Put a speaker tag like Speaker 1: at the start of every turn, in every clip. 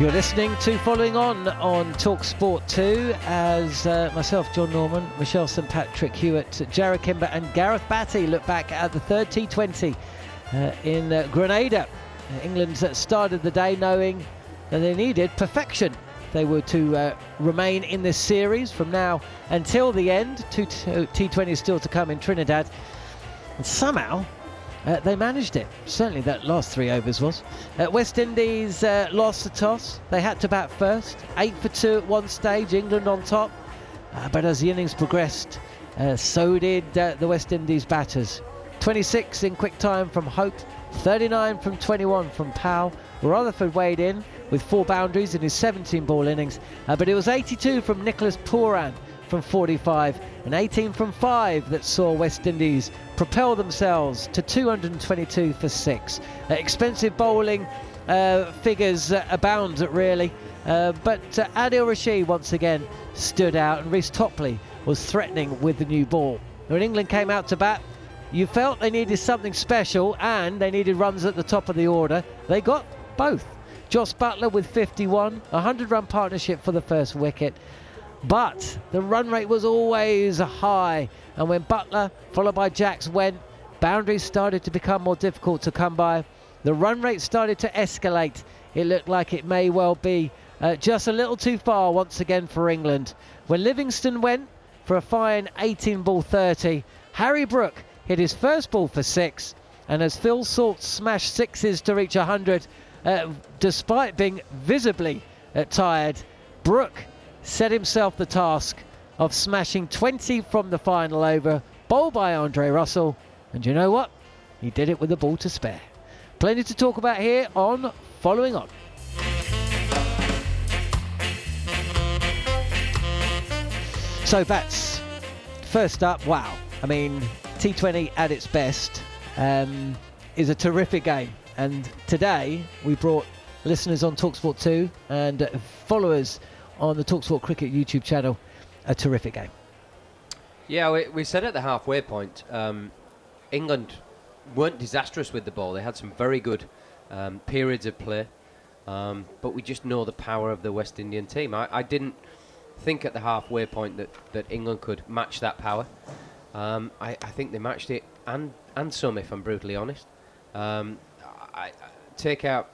Speaker 1: You're listening to Following On on Talk Sport 2 as uh, myself, Jon Norman, Machel St. Patrick Hewitt, Jarrod Kimber, and Gareth Batty look back at the third T20 uh, in uh, Grenada. England started the day knowing that they needed perfection. They were to uh, remain in this series from now until the end. Two T20s still to come in Trinidad. And somehow uh, they managed it. Certainly that last three overs was. Uh, West Indies uh, lost the toss. They had to bat first. Eight for two at one stage. England on top. Uh, but as the innings progressed, uh, so did uh, the West Indies batters. 26 in quick time from Hope. 39 from 21 from Powell. Rutherford weighed in with four boundaries in his 17 ball innings. but it was 82 from Nicholas Pooran from 45 and 18 from 5 that saw West Indies propel themselves to 222 for 6. Uh, expensive bowling uh, figures abound, really. Uh, but uh, Adil Rashid once again stood out, and Reece Topley was threatening with the new ball. When England came out to bat, you felt they needed something special and they needed runs at the top of the order. They got both. Jos Buttler with 51, a 100 run partnership for the first wicket, but the run rate was always high. And when Buttler, followed by Jacks, went, boundaries started to become more difficult to come by. The run rate started to escalate. It looked like it may well be uh, just a little too far once again for England. When Livingstone went for a fine 18 ball 30, Harry Brook hit his first ball for six. And as Phil Salt smashed sixes to reach 100, uh, despite being visibly uh, tired, Brook set himself the task of smashing 20 from the final over, bowled by Andre Russell. And you know what? He did it with a ball to spare. Plenty to talk about here on Following On. So, Bats, first up, wow. I mean, T20 at its best um, is a terrific game. And today we brought listeners on Talksport 2 and followers on the Talksport Cricket YouTube channel. A terrific game.
Speaker 2: Yeah, we, we said at the halfway point, um, England weren't disastrous with the ball. They had some very good um, periods of play, um, but we just know the power of the West Indian team. I, I, didn't think at the halfway point that, that England could match that power. Um, I, I, think they matched it and, and some, if I'm brutally honest. Um, I, I take out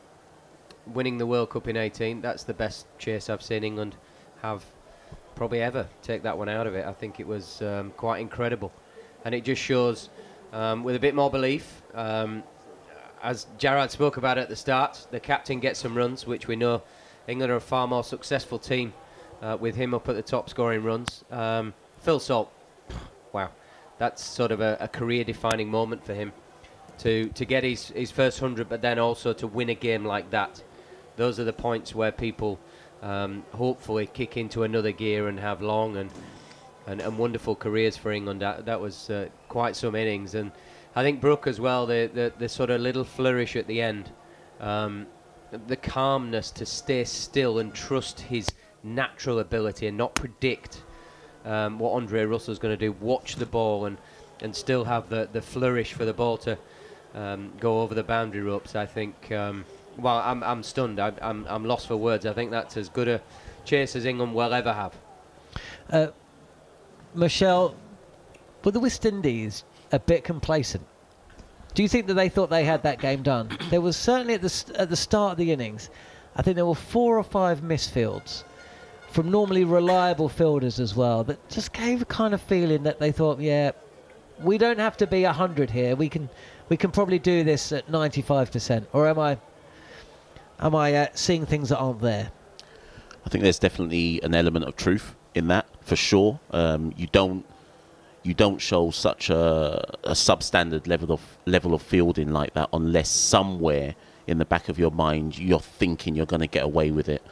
Speaker 2: winning the World Cup in 18, that's the best chase I've seen England have probably ever. Take that one out of it. I think it was um, quite incredible. And it just shows, um, with a bit more belief, um, as Jarrod spoke about at the start, the captain gets some runs, which we know England are a far more successful team uh, with him up at the top scoring runs. Um, Phil Salt, wow, that's sort of a, a career defining moment for him to, to get his, his first 100, but then also to win a game like that those are the points where people um, hopefully kick into another gear and have long and and, and wonderful careers for England. That, that was uh, quite some innings, and I think Brook as well. The, the, the sort of little flourish at the end, um, the calmness to stay still and trust his natural ability and not predict um, what Andre Russell's going to do. Watch the ball and and still have the the flourish for the ball to um, go over the boundary ropes. I think um, well, I'm, I'm stunned. I, I'm, I'm lost for words. I think that's as good a chase as England will ever have.
Speaker 1: Uh, Machel, were the West Indies a bit complacent? Do you think that they thought they had that game done? There was certainly at the st- at the start of the innings, I think there were four or five misfields from normally reliable fielders as well that just gave a kind of feeling that they thought, yeah, we don't have to be hundred here. We can we can probably do this at ninety five percent. Or am I am I uh, seeing things that aren't there?
Speaker 3: I think there's definitely an element of truth in that for sure. Um, you don't you don't show such a, a substandard level of level of fielding like that unless somewhere in the back of your mind you're thinking you're going to get away with it.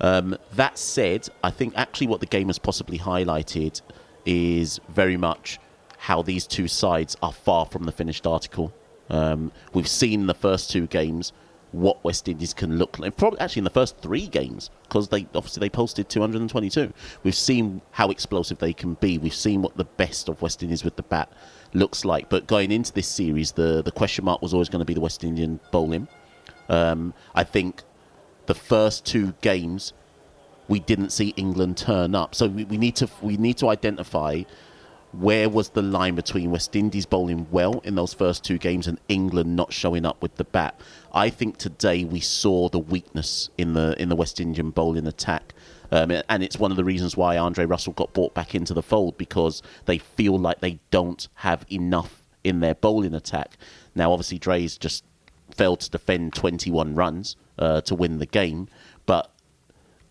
Speaker 3: Um, that said, I think actually what the game has possibly highlighted is very much how these two sides are far from the finished article. Um, we've seen the first two games what West Indies can look like. Probably actually in the first three games because they obviously they posted 222. We've seen how explosive they can be. We've seen what the best of West Indies with the bat looks like. But going into this series, the the question mark was always going to be the West Indian bowling. Um, I think the first two games we didn't see England turn up, so we, we need to we need to identify where was the line between West Indies bowling well in those first two games and England not showing up with the bat? I think today we saw the weakness in the in the West Indian bowling attack. Um, and it's one of the reasons why Andre Russell got brought back into the fold because they feel like they don't have enough in their bowling attack. Now, obviously, Dre's just failed to defend 21 runs uh, to win the game,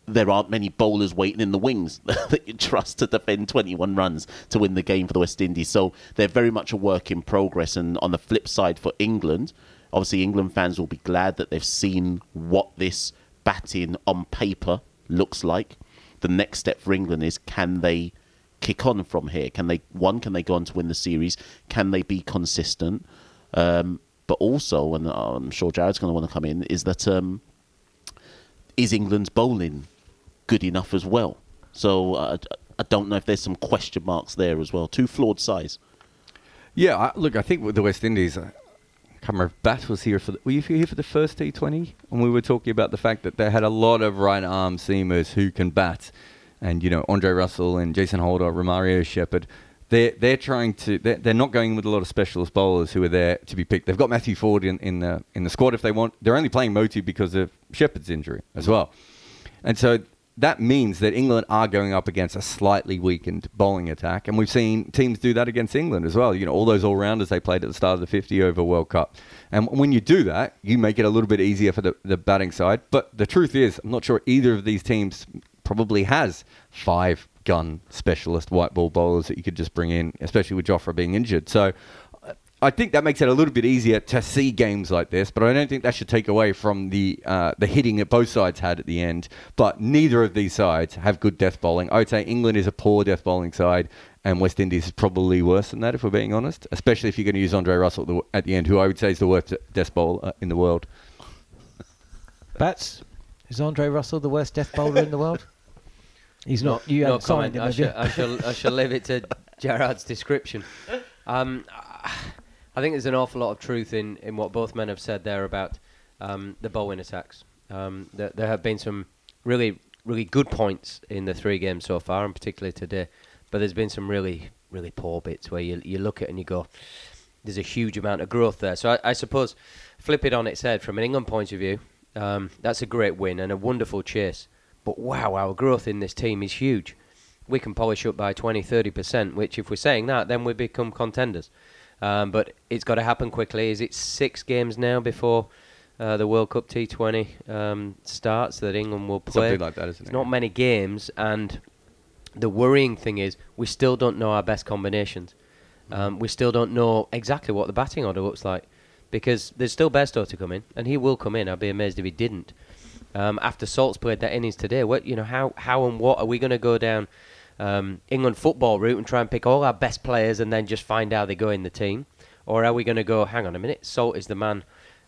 Speaker 3: there aren't many bowlers waiting in the wings that you trust to defend 21 runs to win the game for the West Indies. So they're very much a work in progress. And on the flip side for England, obviously England fans will be glad that they've seen what this batting on paper looks like. The next step for England is can they kick on from here? Can they one? Can they go on to win the series? Can they be consistent? Um, but also, and I'm sure Jarrod's going to want to come in, is that um, is England's bowling good enough as well. So uh, I don't know if there's some question marks there as well. Two flawed size.
Speaker 4: Yeah, I, look, I think with the West Indies, uh, I can't remember Bat was here for. The, were you here for the first T20? And we were talking about the fact that they had a lot of right arm seamers who can bat, and you know Andre Russell and Jason Holder, Romario Shepherd. They're, they're trying to they're, they're not going with a lot of specialist bowlers who are there to be picked. They've got Matthew Forde in, in the in the squad if they want. They're only playing Motie because of Shepherd's injury as well, and so that means that England are going up against a slightly weakened bowling attack, and we've seen teams do that against England as well. You know, all those all rounders they played at the start of the 50 over World Cup. And when you do that, you make it a little bit easier for the, the batting side. But the truth is, I'm not sure either of these teams probably has five gun specialist white ball bowlers that you could just bring in, especially with Jofra being injured. So I think that makes it a little bit easier to see games like this, but I don't think that should take away from the uh, the hitting that both sides had at the end. But neither of these sides have good death bowling. I would say England is a poor death bowling side, and West Indies is probably worse than that, if we're being honest. Especially if you're going to use Andre Russell at the, end, who I would say is the worst death bowler in the world.
Speaker 1: Bats, is Andre Russell the worst death bowler in the world? He's not. You
Speaker 2: no
Speaker 1: haven't signed
Speaker 2: comment.
Speaker 1: him,
Speaker 2: I,
Speaker 1: have you?
Speaker 2: shall, I shall. I shall leave it to Gerard's description. Um, I think there's an awful lot of truth in, in what both men have said there about um, the bowling attacks. Um, there, there have been some really really good points in the three games so far, and particularly today. But there's been some really really poor bits where you you look at it and you go, there's a huge amount of growth there. So I, I suppose flip it on its head from an England point of view. Um, that's a great win and a wonderful chase. But wow, our growth in this team is huge. We can polish up by 20, 30%, which if we're saying that, then we become contenders. Um, but it's got to happen quickly. Is it six games now before uh, the World Cup T20 um, starts that England will play?
Speaker 4: Something like that, isn't
Speaker 2: it's
Speaker 4: it?
Speaker 2: not many games, and the worrying thing is we still don't know our best combinations. Um, we still don't know exactly what the batting order looks like because there's still Bairstow to come in, and he will come in. I'd be amazed if he didn't. Um, after Salt's played that innings today, what you know, how how and what are we going to go down um, England football route and try and pick all our best players and then just find how they go in the team, or are we going to go? Hang on a minute, Salt is the man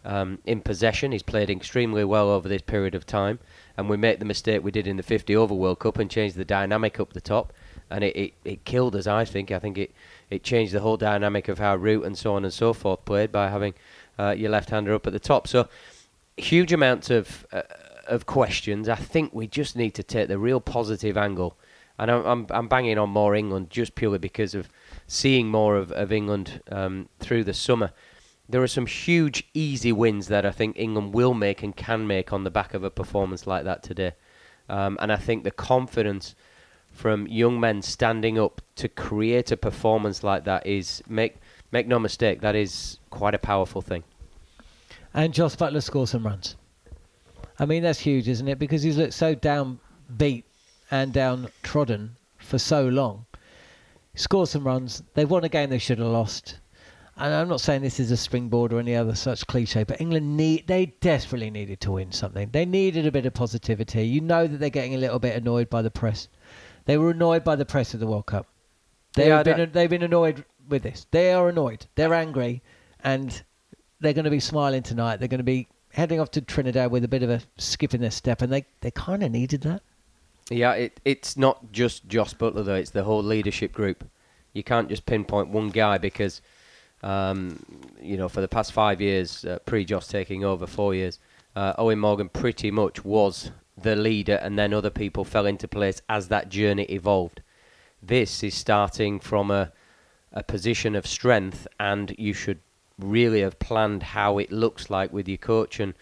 Speaker 2: um, in possession. He's played extremely well over this period of time, and we make the mistake we did in the 50 over World Cup and changed the dynamic up the top, and it, it, it killed us. I think. I think it it changed the whole dynamic of how Root and so on and so forth played by having uh, your left-hander up at the top. So huge amounts of uh, of questions. I think we just need to take the real positive angle, and I'm I'm, banging on more England just purely because of seeing more of of England um, through the summer. There are some huge, easy wins that I think England will make and can make on the back of a performance like that today. Um, and I think the confidence from young men standing up to create a performance like that is make make no mistake that is quite a powerful thing.
Speaker 1: And Jos Buttler scores some runs. I mean that's huge, isn't it? Because he's looked so downbeat and downtrodden for so long. He scores some runs. They won a game they should have lost. And I'm not saying this is a springboard or any other such cliche, but England need they desperately needed to win something. They needed a bit of positivity. You know that they're getting a little bit annoyed by the press. They were annoyed by the press of the World Cup. They
Speaker 2: Yeah,
Speaker 1: have been, they've been annoyed with this. They are annoyed. They're angry, and they're going to be smiling tonight. They're going to be heading off to Trinidad with a bit of a skip in their step, and they they kind of needed that.
Speaker 2: Yeah, it, it's not just Jos Buttler though; it's the whole leadership group. You can't just pinpoint one guy because, um, you know, for the past five years, uh, pre-Jos taking over, four years, uh, Eoin Morgan pretty much was the leader, and then other people fell into place as that journey evolved. This is starting from a a position of strength, and you should really have planned how it looks like with your coach and,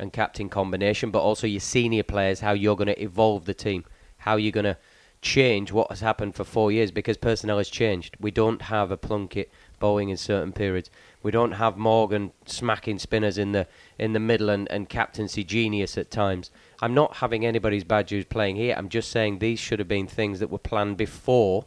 Speaker 2: and captain combination, but also your senior players, how you're going to evolve the team, how you're going to change what has happened for four years because personnel has changed. We don't have a Plunkett bowling in certain periods. We don't have Morgan smacking spinners in the in the middle and, and captaincy genius at times. I'm not having anybody's badge who's playing here. I'm just saying these should have been things that were planned before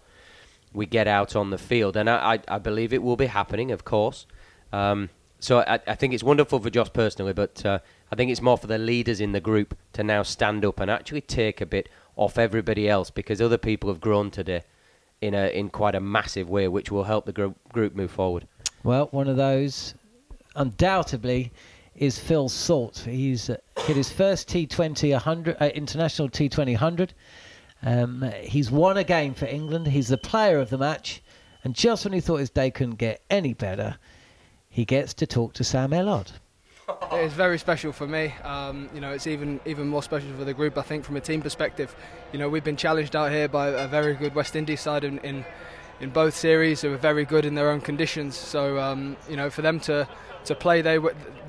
Speaker 2: we get out on the field. And I, I, I believe it will be happening, of course. Um, so I, I think it's wonderful for Josh personally, but uh, I think it's more for the leaders in the group to now stand up and actually take a bit off everybody else because other people have grown today in a in quite a massive way, which will help the group group move forward.
Speaker 1: Well, one of those, undoubtedly, is Phil Salt. He's uh, hit his first T20 100, uh, international T20 100. Um, he's won a game for England. He's the player of the match. And just when he thought his day couldn't get any better, he gets to talk to Sam Ellard.
Speaker 5: It is very special for me. Um, you know, it's even even more special for the group. I think from a team perspective, you know, we've been challenged out here by a very good West Indies side in in, in both series who are very good in their own conditions. So um, you know, for them to to play they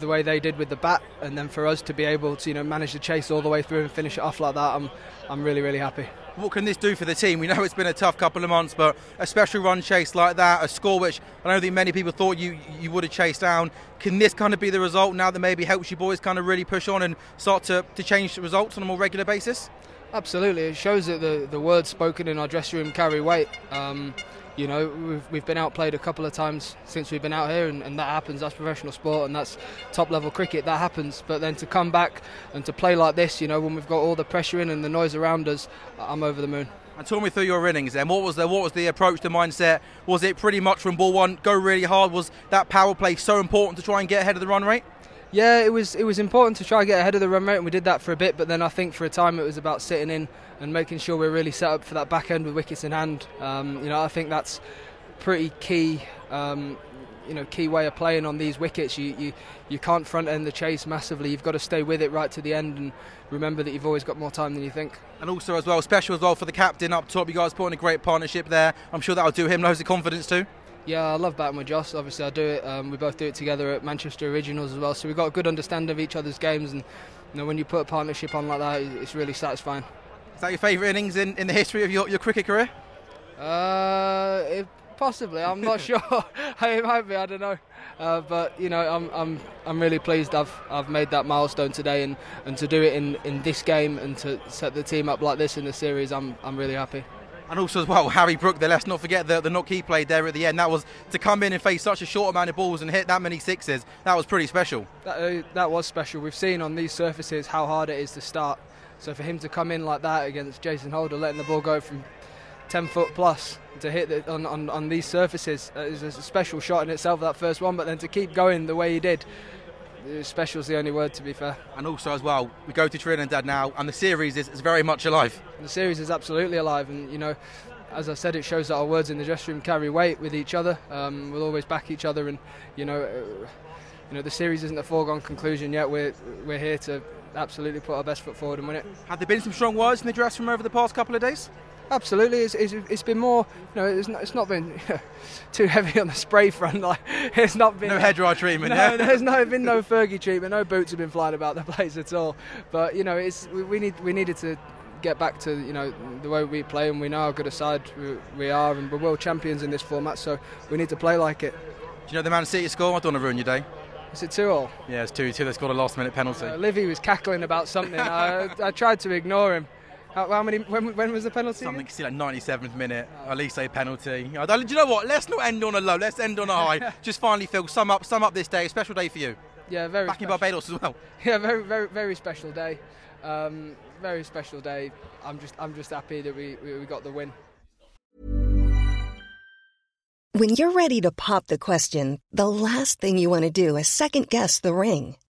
Speaker 5: the way they did with the bat, and then for us to be able to you know manage the chase all the way through and finish it off like that, I'm I'm really really happy.
Speaker 6: What can this do for the team? We know it's been a tough couple of months, but a special run chase like that, a score which I don't think many people thought you you would have chased down. Can this kind of be the result now that maybe helps you boys kind of really push on and start to, to change the results on a more regular basis?
Speaker 5: Absolutely, it shows that the, the words spoken in our dressing room carry weight. Um, you know, we've, we've been outplayed a couple of times since we've been out here, and, and that happens. That's professional sport, and that's top level cricket. That happens. But then to come back and to play like this, you know, when we've got all the pressure in and the noise around us, I'm over the moon.
Speaker 6: And talk me through your innings then. What was the what was the approach, the mindset? Was it pretty much from ball one, go really hard? Was that power play so important to try and get ahead of the run rate?
Speaker 5: Yeah, it was it was important to try and get ahead of the run rate, and we did that for a bit. But then I think for a time it was about sitting in and making sure we're really set up for that back end with wickets in hand. Um, you know, I think that's pretty key. Um, you know, key way of playing on these wickets. You, you you can't front end the chase massively. You've got to stay with it right to the end, and remember that you've always got more time than you think.
Speaker 6: And also as well, special as well for the captain up top. You guys put in a great partnership there. I'm sure that'll do him loads of confidence too.
Speaker 5: Yeah, I love batting with Jos. Obviously, I do it. Um, we both do it together at Manchester Originals as well. So we've got a good understanding of each other's games, and you know, when you put a partnership on like that, it's really satisfying.
Speaker 6: Is that your favourite innings in, in the history of your, your cricket career?
Speaker 5: Uh, it, possibly. I'm not sure. it might be. I don't know. Uh, but you know, I'm I'm I'm really pleased. I've I've made that milestone today, and, and to do it in, in this game and to set the team up like this in the series, I'm I'm really happy.
Speaker 6: And also as well, Harry Brook there. Let's not forget the the knock he played there at the end. That was to come in and face such a short amount of balls and hit that many sixes. That was pretty special.
Speaker 5: That, uh, that was special. We've seen on these surfaces how hard it is to start. So for him to come in like that against Jason Holder, letting the ball go from 10 foot plus to hit the, on, on, on these surfaces uh, is a special shot in itself, that first one. But then to keep going the way he did, special is the only word to be fair.
Speaker 6: And also as well, we go to Trinidad now, and the series is, is very much alive.
Speaker 5: The series is absolutely alive, and you know, as I said, it shows that our words in the dressing room carry weight with each other. Um, we'll always back each other, and you know, uh, you know the series isn't a foregone conclusion yet. We're we're here to absolutely put our best foot forward and win it.
Speaker 6: Have there been some strong words in the dressing room over the past couple of days?
Speaker 5: Absolutely, it's, it's, it's been more. You know, it's not, it's not been too heavy on the spray front. Like it's not been
Speaker 6: no head dry treatment.
Speaker 5: No,
Speaker 6: yeah?
Speaker 5: there's no been no Fergie treatment. No boots have been flying about the place at all. But you know, it's we, we need we needed to get back to you know the way we play, and we know how good a side we, we are, and we're world champions in this format. So we need to play like it.
Speaker 6: Do you know the Man City score? I don't want to ruin your day.
Speaker 5: Is it two all?
Speaker 6: Yeah, it's two two. They scored a last minute penalty.
Speaker 5: Uh, Livy was cackling about something. I, I tried to ignore him. How, how, many? When, when was the penalty?
Speaker 6: Something see like 97th minute. At least a penalty. do you know what? Let's not end on a low. Let's end on a high. Just finally, Phil, sum up, sum up this day. A special day for you.
Speaker 5: Yeah, very.
Speaker 6: Back
Speaker 5: special.
Speaker 6: in Barbados as well.
Speaker 5: Yeah, very, very, very special day. Um, very special day. I'm just, I'm just happy that we, we, we got the win.
Speaker 7: When you're ready to pop the question, the last thing you want to do is second guess the ring.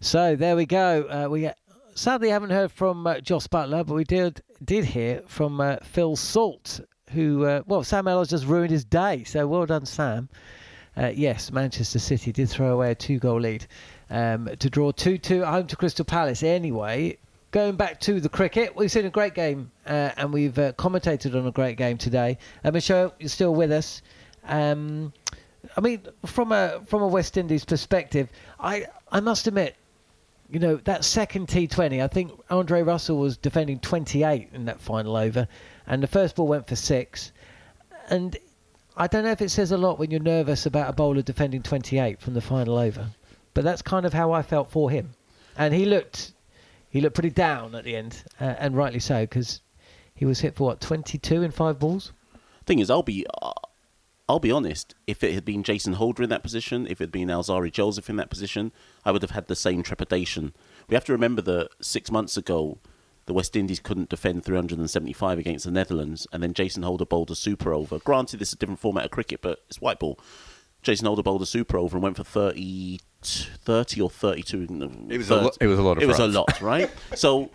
Speaker 1: So there we go. Uh, we sadly haven't heard from uh, Jos Buttler, but we did did hear from uh, Phil Salt, who uh, well Sam Ellis just ruined his day. So well done, Sam. Uh, yes, Manchester City did throw away a two-goal lead um, to draw 2-2 at home to Crystal Palace. Anyway, going back to the cricket, we've seen a great game uh, and we've commentated on a great game today. Uh, Machel, you're still with us. Um, I mean, from a from a West Indies perspective, I I must admit, you know, that second T20, I think Andre Russell was defending 28 in that final over, and the first ball went for six. And I don't know if it says a lot when you're nervous about a bowler defending 28 from the final over, but that's kind of how I felt for him. And he looked, he looked pretty down at the end, uh, and rightly so, because he was hit for what 22 in five balls.
Speaker 3: Thing is, I'll be. I'll be honest, if it had been Jason Holder in that position, if it had been Alzarri Joseph in that position, I would have had the same trepidation. We have to remember that six months ago, the West Indies couldn't defend 375 against the Netherlands, and then Jason Holder bowled a super over. Granted, this is a different format of cricket, but it's white ball. Jason Holder bowled a super over and went for 30, 30 or 32.
Speaker 4: It was, a lo- it was a lot of
Speaker 3: It was a lot, right? so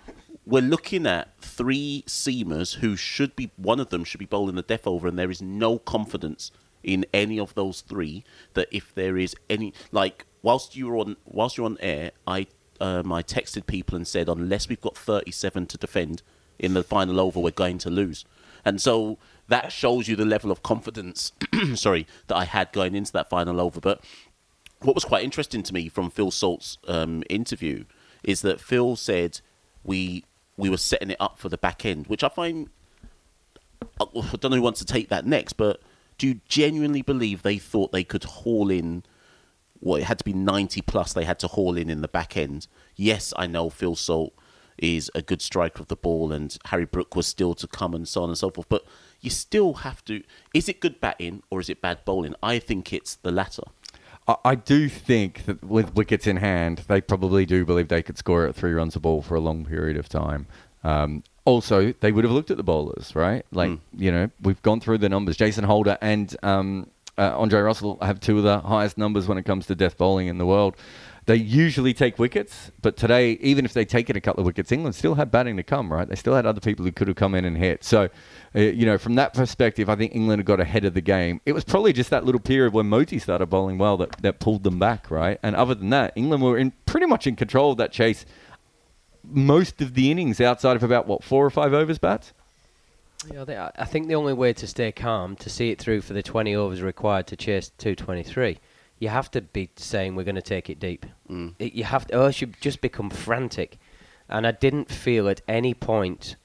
Speaker 3: we're looking at three seamers who should be, one of them should be bowling the death over, and there is no confidence in any of those three that if there is any like whilst you're on whilst you're on air i um, i texted people and said unless we've got 37 to defend in the final over we're going to lose. And so that shows you the level of confidence sorry that i had going into that final over. But what was quite interesting to me from phil salt's um, interview is that phil said we we were setting it up for the back end which i find i don't know who wants to take that next but do you genuinely believe they thought they could haul in well it had to be 90 plus they had to haul in in the back end? Yes i know phil salt is a good striker of the ball and harry brook was still to come and so on and so forth but you still have to is it good batting or is it bad bowling? I think it's the latter.
Speaker 4: I, I do think that with wickets in hand, they probably do believe they could score at three runs a ball for a long period of time. Um, also, they would have looked at the bowlers, right? Like,
Speaker 3: Mm.
Speaker 4: you know, we've gone through the numbers. Jason Holder and um, uh, Andre Russell have two of the highest numbers when it comes to death bowling in the world. They usually take wickets, but today, even if they take taken a couple of wickets, England still had batting to come, right? They still had other people who could have come in and hit. So, uh, you know, from that perspective, I think England had got ahead of the game. It was probably just that little period when Motie started bowling well that, that pulled them back, right? And other than that, England were in pretty much in control of that chase most of the innings outside of about, what, four or five overs bats?
Speaker 2: Yeah, they, I I think the only way to stay calm, to see it through for the 20 overs required to chase 223, you have to be saying we're going to take it deep.
Speaker 3: Mm.
Speaker 2: It, you have to, or else you just become frantic. And I didn't feel at any point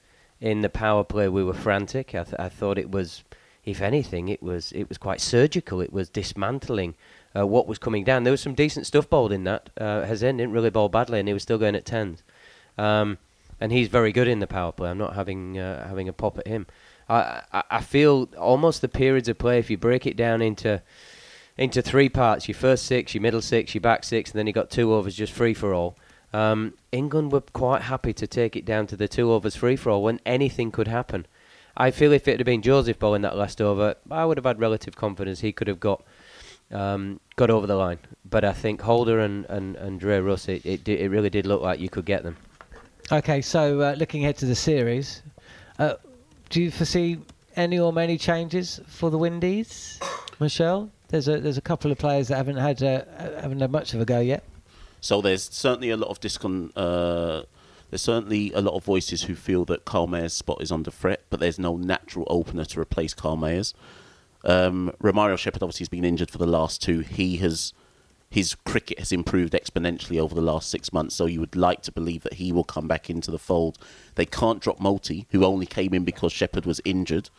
Speaker 2: in the power play we were frantic. I, th- I thought it was, if anything, it was it was quite surgical. It was dismantling uh, what was coming down. There was some decent stuff bowled in that. Uh, Hosein didn't really bowl badly, and he was still going at tens. Um, and he's very good in the power play. I'm not having uh, having a pop at him. I, I I feel almost the periods of play. If you break it down into into three parts, your first six, your middle six, your back six, and then you got two overs just free for all. Um, England were quite happy to take it down to the two overs free for all when anything could happen. I feel if it had been Joseph bowling that last over, I would have had relative confidence he could have got um, got over the line. But I think Holder and and, and Dre Russ, it, it it really did look like you could get them.
Speaker 1: Okay, so uh, looking ahead to the series, uh, do you foresee any or many changes for the Windies, Machel? There's a there's a couple of players that haven't had uh, haven't had much of a go yet.
Speaker 3: So there's certainly a lot of discon. Uh, there's certainly a lot of voices who feel that Kyle Mayers' spot is under threat, but there's no natural opener to replace Kyle Mayers. Um, Romario Shepherd obviously has been injured for the last two. He has his cricket has improved exponentially over the last six months, so you would like to believe that he will come back into the fold. They can't drop Motie, who only came in because Shepherd was injured.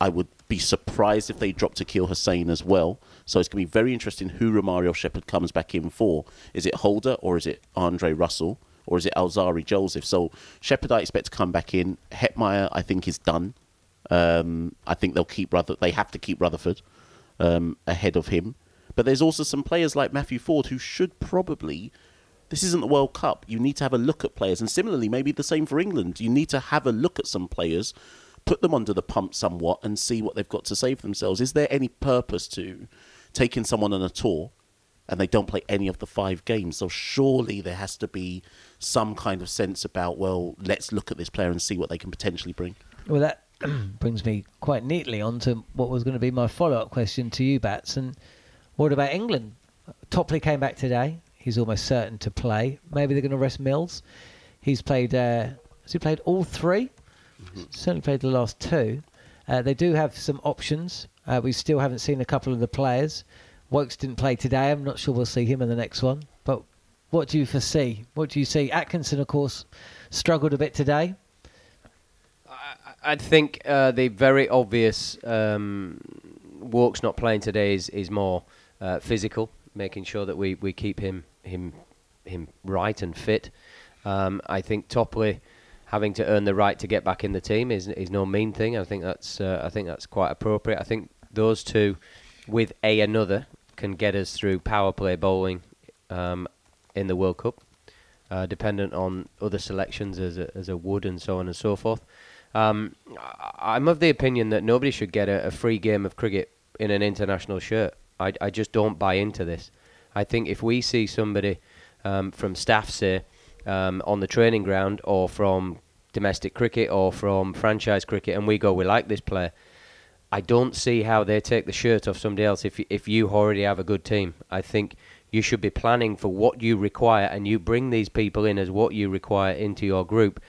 Speaker 3: I would be surprised if they dropped Akeal Hosein as well. So it's going to be very interesting who Romario Shepherd comes back in for. Is it Holder or is it Andre Russell or is it Alzarri Joseph? So Shepherd I expect to come back in. Hetmyer I think is done. Um, I think they'll keep Ruther- they have to keep Rutherford um, ahead of him. But there's also some players like Matthew Forde who should probably. This isn't the World Cup. You need to have a look at players, and similarly, maybe the same for England. You need to have a look at some players, put them under the pump somewhat, and see what they've got to say for themselves. Is there any purpose to taking someone on a tour and they don't play any of the five games? So surely there has to be some kind of sense about well, let's look at this player and see what they can potentially bring.
Speaker 1: Well, that brings me quite neatly on to what was going to be my follow-up question to you, Bats. And what about England? Topley came back today. He's almost certain to play. Maybe they're going to rest Mills. He's played. Uh, has he played all 3 Certainly played the last two. Uh, they do have some options. Uh, we still haven't seen a couple of the players. Woakes didn't play today. I'm not sure we'll see him in the next one. But what do you foresee? What do you see? Atkinson, of course, struggled a bit today.
Speaker 2: I think uh, the very obvious um, Woakes not playing today is, is more uh, physical, making sure that we, we keep him him him right and fit. Um, I think Topley having to earn the right to get back in the team is is no mean thing. I think that's uh, I think that's quite appropriate. I think those two, with a another, can get us through power play bowling um, in the World Cup, uh, dependent on other selections as a, as a Wood and so on and so forth. Um, I'm of the opinion that nobody should get a, a free game of cricket in an international shirt. I, I just don't buy into this. I think if we see somebody um, from staff, say, um, on the training ground or from domestic cricket or from franchise cricket, and we go, we like this player, I don't see how they take the shirt off somebody else if if you already have a good team. I think you should be planning for what you require, and you bring these people in as what you require into your group.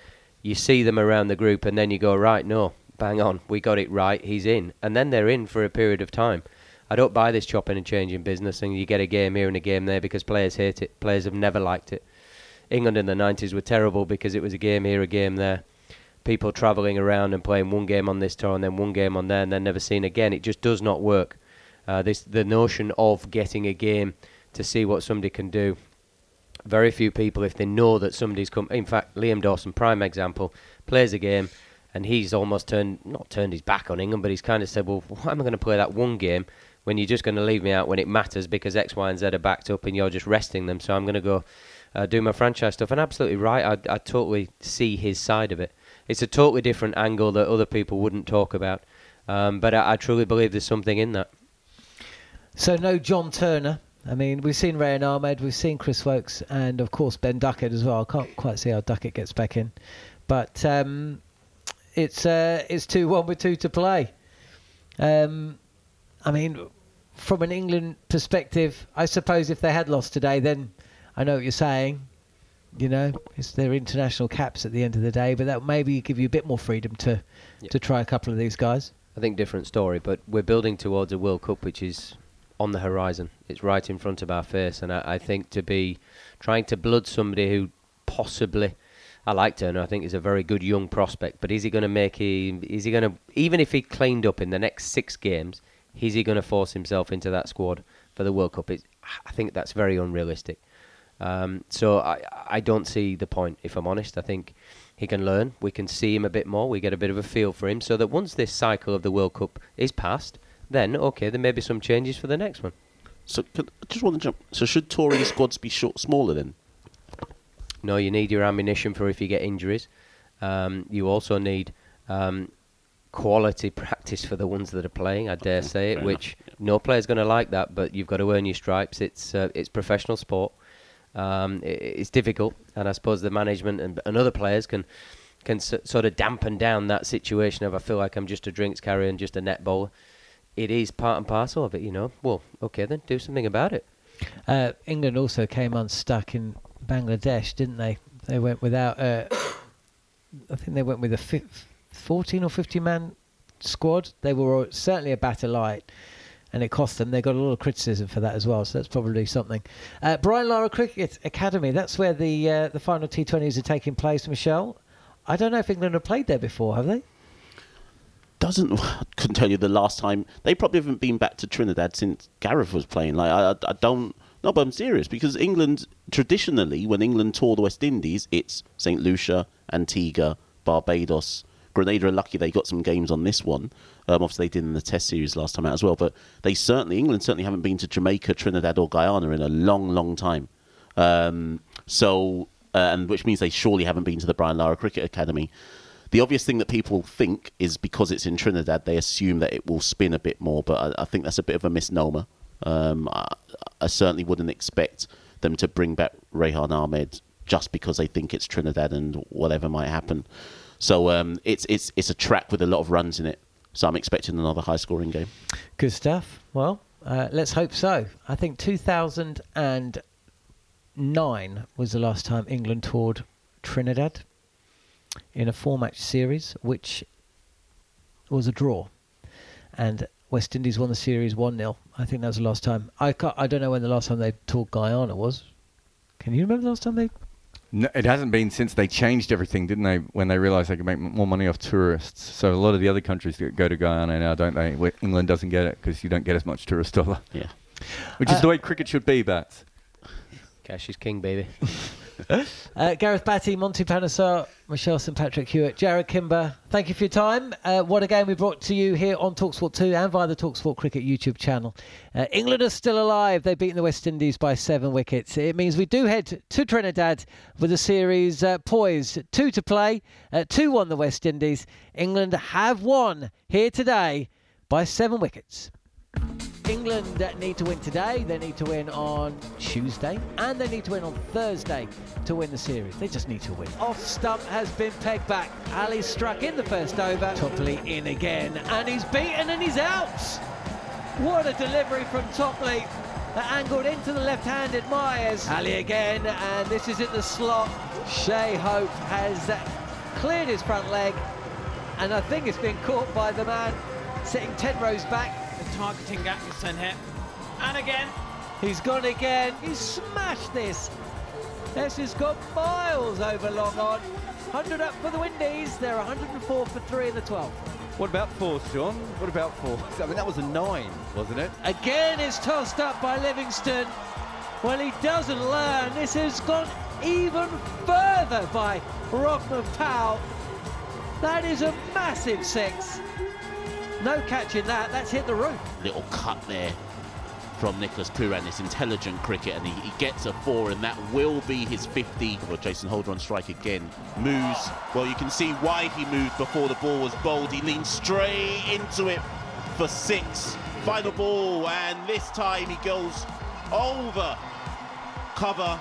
Speaker 2: You see them around the group, and then you go, right, no, bang on, we got it right, he's in, and then they're in for a period of time. I don't buy this chopping and changing business, and you get a game here and a game there because players hate it. Players have never liked it. England in the 90s were terrible because it was a game here, a game there. People travelling around and playing one game on this tour and then one game on there and then never seen again. It just does not work. Uh, this the notion of getting a game to see what somebody can do. Very few people, if they know that somebody's come. In fact, Liam Dawson, prime example, plays a game and he's almost turned not turned his back on England, but he's kind of said, "Well, why am I going to play that one game when you're just going to leave me out when it matters because X, Y, and Z are backed up and you're just resting them? So I'm going to go uh, do my franchise stuff. And absolutely right, I, I totally see his side of it. It's a totally different angle that other people wouldn't talk about. Um, but I, I truly believe there's something in that.
Speaker 1: So no John Turner. I mean, we've seen Rehan Ahmed, we've seen Chris Woakes, and of course Ben Duckett as well. I can't quite see how Duckett gets back in, but um, it's uh, it's two one with two to play. Um, I mean, from an England perspective, I suppose if they had lost today, then I know what you're saying. You know, it's their international caps at the end of the day, but that maybe give you a bit more freedom to
Speaker 2: Yeah.
Speaker 1: to try a couple of these guys.
Speaker 2: I think different story, but we're building towards a World Cup which is on the horizon. It's right in front of our face, and I, I think to be trying to blood somebody who possibly I like Turner. I think he's a very good young prospect, but is he going to make him? Is he going to even if he cleaned up in the next six games? Is he going to force himself into that squad for the World Cup? It's, I think that's very unrealistic. Um, so I, I don't see the point, if I'm honest. I think he can learn. We can see him a bit more. We get a bit of a feel for him, so that once this cycle of the World Cup is past, then okay, there may be some changes for the next one.
Speaker 3: So could, I just want to jump. So should touring squads be short, smaller then?
Speaker 2: No, you need your ammunition for if you get injuries. Um, you also need um, quality practice for the ones that are playing. I dare say it,
Speaker 3: fair
Speaker 2: which no player's going to like that. But you've got to earn your stripes. It's uh, it's professional sport. Um, i it's difficult, and I suppose the management and, and other players can can s- sort of dampen down that situation of I feel like I'm just a drinks carrier and just a net bowler. It is part and parcel of it, you know. Well, okay then, do something about it.
Speaker 1: Uh, England also came unstuck in Bangladesh, didn't they? They went without. Uh, I think they went with a fi- 14 or 15 man squad. They were certainly a batter light, and it cost them. They got a lot of criticism for that as well. So that's probably something. Uh, Brian Lara Cricket Academy. That's where the uh, the final T20s are taking place. Machel, I don't know if England have played there before, have they?
Speaker 3: Doesn't I couldn't tell you the last time they probably haven't been back to Trinidad since Gareth was playing. Like I, I, don't. No, but I'm serious because England traditionally, when England tour the West Indies, it's Saint Lucia, Antigua, Barbados. Grenada are lucky they got some games on this one. Um, obviously, they did in the Test series last time out as well. But they certainly, England certainly haven't been to Jamaica, Trinidad, or Guyana in a long, long time. Um, so, uh, and which means they surely haven't been to the Brian Lara Cricket Academy. The obvious thing that people think is because it's in Trinidad, they assume that it will spin a bit more, but I, I think that's a bit of a misnomer. Um, I, I certainly wouldn't expect them to bring back Rehan Ahmed just because they think it's Trinidad and whatever might happen. So um, it's it's it's a track with a lot of runs in it. So I'm expecting another high scoring game.
Speaker 1: Good stuff. Well, uh, let's hope so. I think 2009 was the last time England toured Trinidad in a four match series, which was a draw. And West Indies won the series 1 0. I think that was the last time. I, I don't know when the last time they toured Guyana was. Can you remember the last time they.
Speaker 4: No, it hasn't been since they changed everything, didn't they? When they realised they could make m- more money off tourists. So a lot of the other countries that go to Guyana now, don't they? Where England doesn't get it because you don't get as much tourist dollar.
Speaker 3: Yeah.
Speaker 4: Which is
Speaker 1: Uh,
Speaker 4: the way cricket should be, Bats.
Speaker 2: Cash is king, baby.
Speaker 1: Uh, Gareth Batty, Monty Panesar, Machel St Patrick Hewitt, Jarrod Kimber, thank you for your time. Uh, what a game we brought to you here on Talksport 2 and via the Talksport Cricket YouTube channel. Uh, England are still alive. They've beaten the West Indies by seven wickets. It means we do head to Trinidad with the series uh, poised. Two to play, uh, 2 1 the West Indies. England have won here today by seven wickets. England need to win today, they need to win on Tuesday, and they need to win on Thursday to win the series. They just need to win. Off stump has been pegged back. Ali struck in the first over. Topley in again, and he's beaten and he's out. What a delivery from Topley. That angled into the left-handed Mayers. Ali again, and this is in the slot. Shai Hope has cleared his front leg, and I think it's been caught by the man sitting 10 rows back.
Speaker 8: The targeting Atkinson here. And again.
Speaker 1: He's gone again. He's smashed this. This has got miles over long on. 100 up for the Windies. They're 104 for three in the 12th.
Speaker 4: What about four, John? What about four? I mean, that was a nine, wasn't it?
Speaker 1: Again, it's tossed up by Livingstone. Well, he doesn't learn. This has gone even further by Rovman Powell. That is a massive six. No catching that. That's hit the roof.
Speaker 3: Little cut there. from Nicholas Pooran. It's intelligent cricket, and he, he, gets a four, and that will be his 50. Well, Jason Holder on strike again. Moves. Well, you can see why he moved before the ball was bowled. He leaned straight into it for six. Final ball, and this time he goes over cover.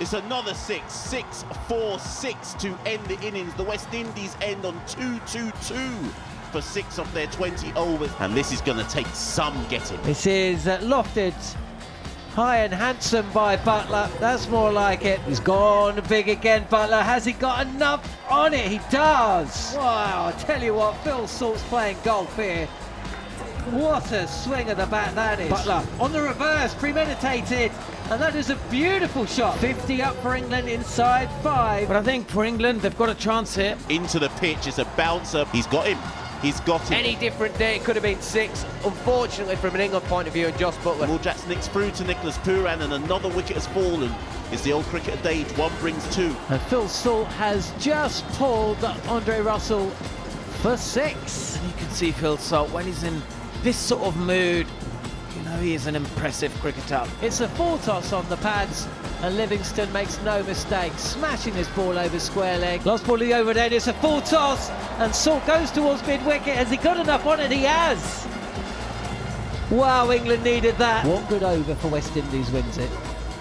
Speaker 3: It's another six, six, four, six to end the innings. The West Indies end on 2 2 2 for six of their 20 overs, and this is going to take some getting.
Speaker 1: This is uh, lofted high and handsome by Buttler. That's more like it. He's gone big again, Buttler. Has he got enough on it? He does. Wow, I tell you what, Phil Salt's playing golf here. What a swing of the bat that is. Buttler on the reverse, premeditated. And that is a beautiful shot. 50 up for England inside five.
Speaker 8: But I think for England, they've got a chance here.
Speaker 3: Into the pitch, it's a bouncer. He's got him. He's got him.
Speaker 2: Any different day, it could have been six. Unfortunately, from an England point of view, and Jos Buttler.
Speaker 3: Will Jacks nicks through to Nicholas Pooran, and another wicket has fallen. It's the old cricket adage, one brings two.
Speaker 1: And Phil Salt has just pulled Andre Russell for six.
Speaker 8: And you can see Phil Salt when he's in this sort of mood. You know, he is an impressive cricketer.
Speaker 1: It's a full toss on the pads, and Livingstone makes no mistake, smashing this ball over square leg. Lost ball the there, it's a full toss, and Salt goes towards mid wicket. Has he got enough on it? He has. Wow, England needed that. One good over for West Indies wins it.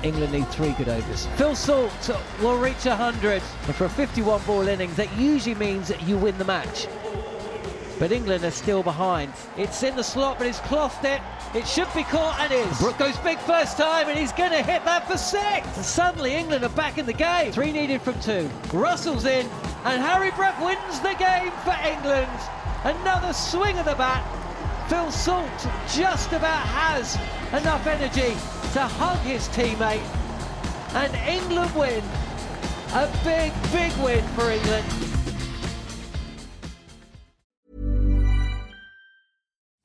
Speaker 1: England need three good overs. Phil Salt will reach 100, and for a 51 ball innings, that usually means that you win the match but England are still behind. It's in the slot, but it's clothed it. It should be caught and is. Brook goes big first time, and he's going to hit that for six. And suddenly England are back in the game. Three needed from two. Russell's in, and Harry Brook wins the game for England. Another swing of the bat. Phil Salt just about has enough energy to hug his teammate, and England win. A big, big win for England.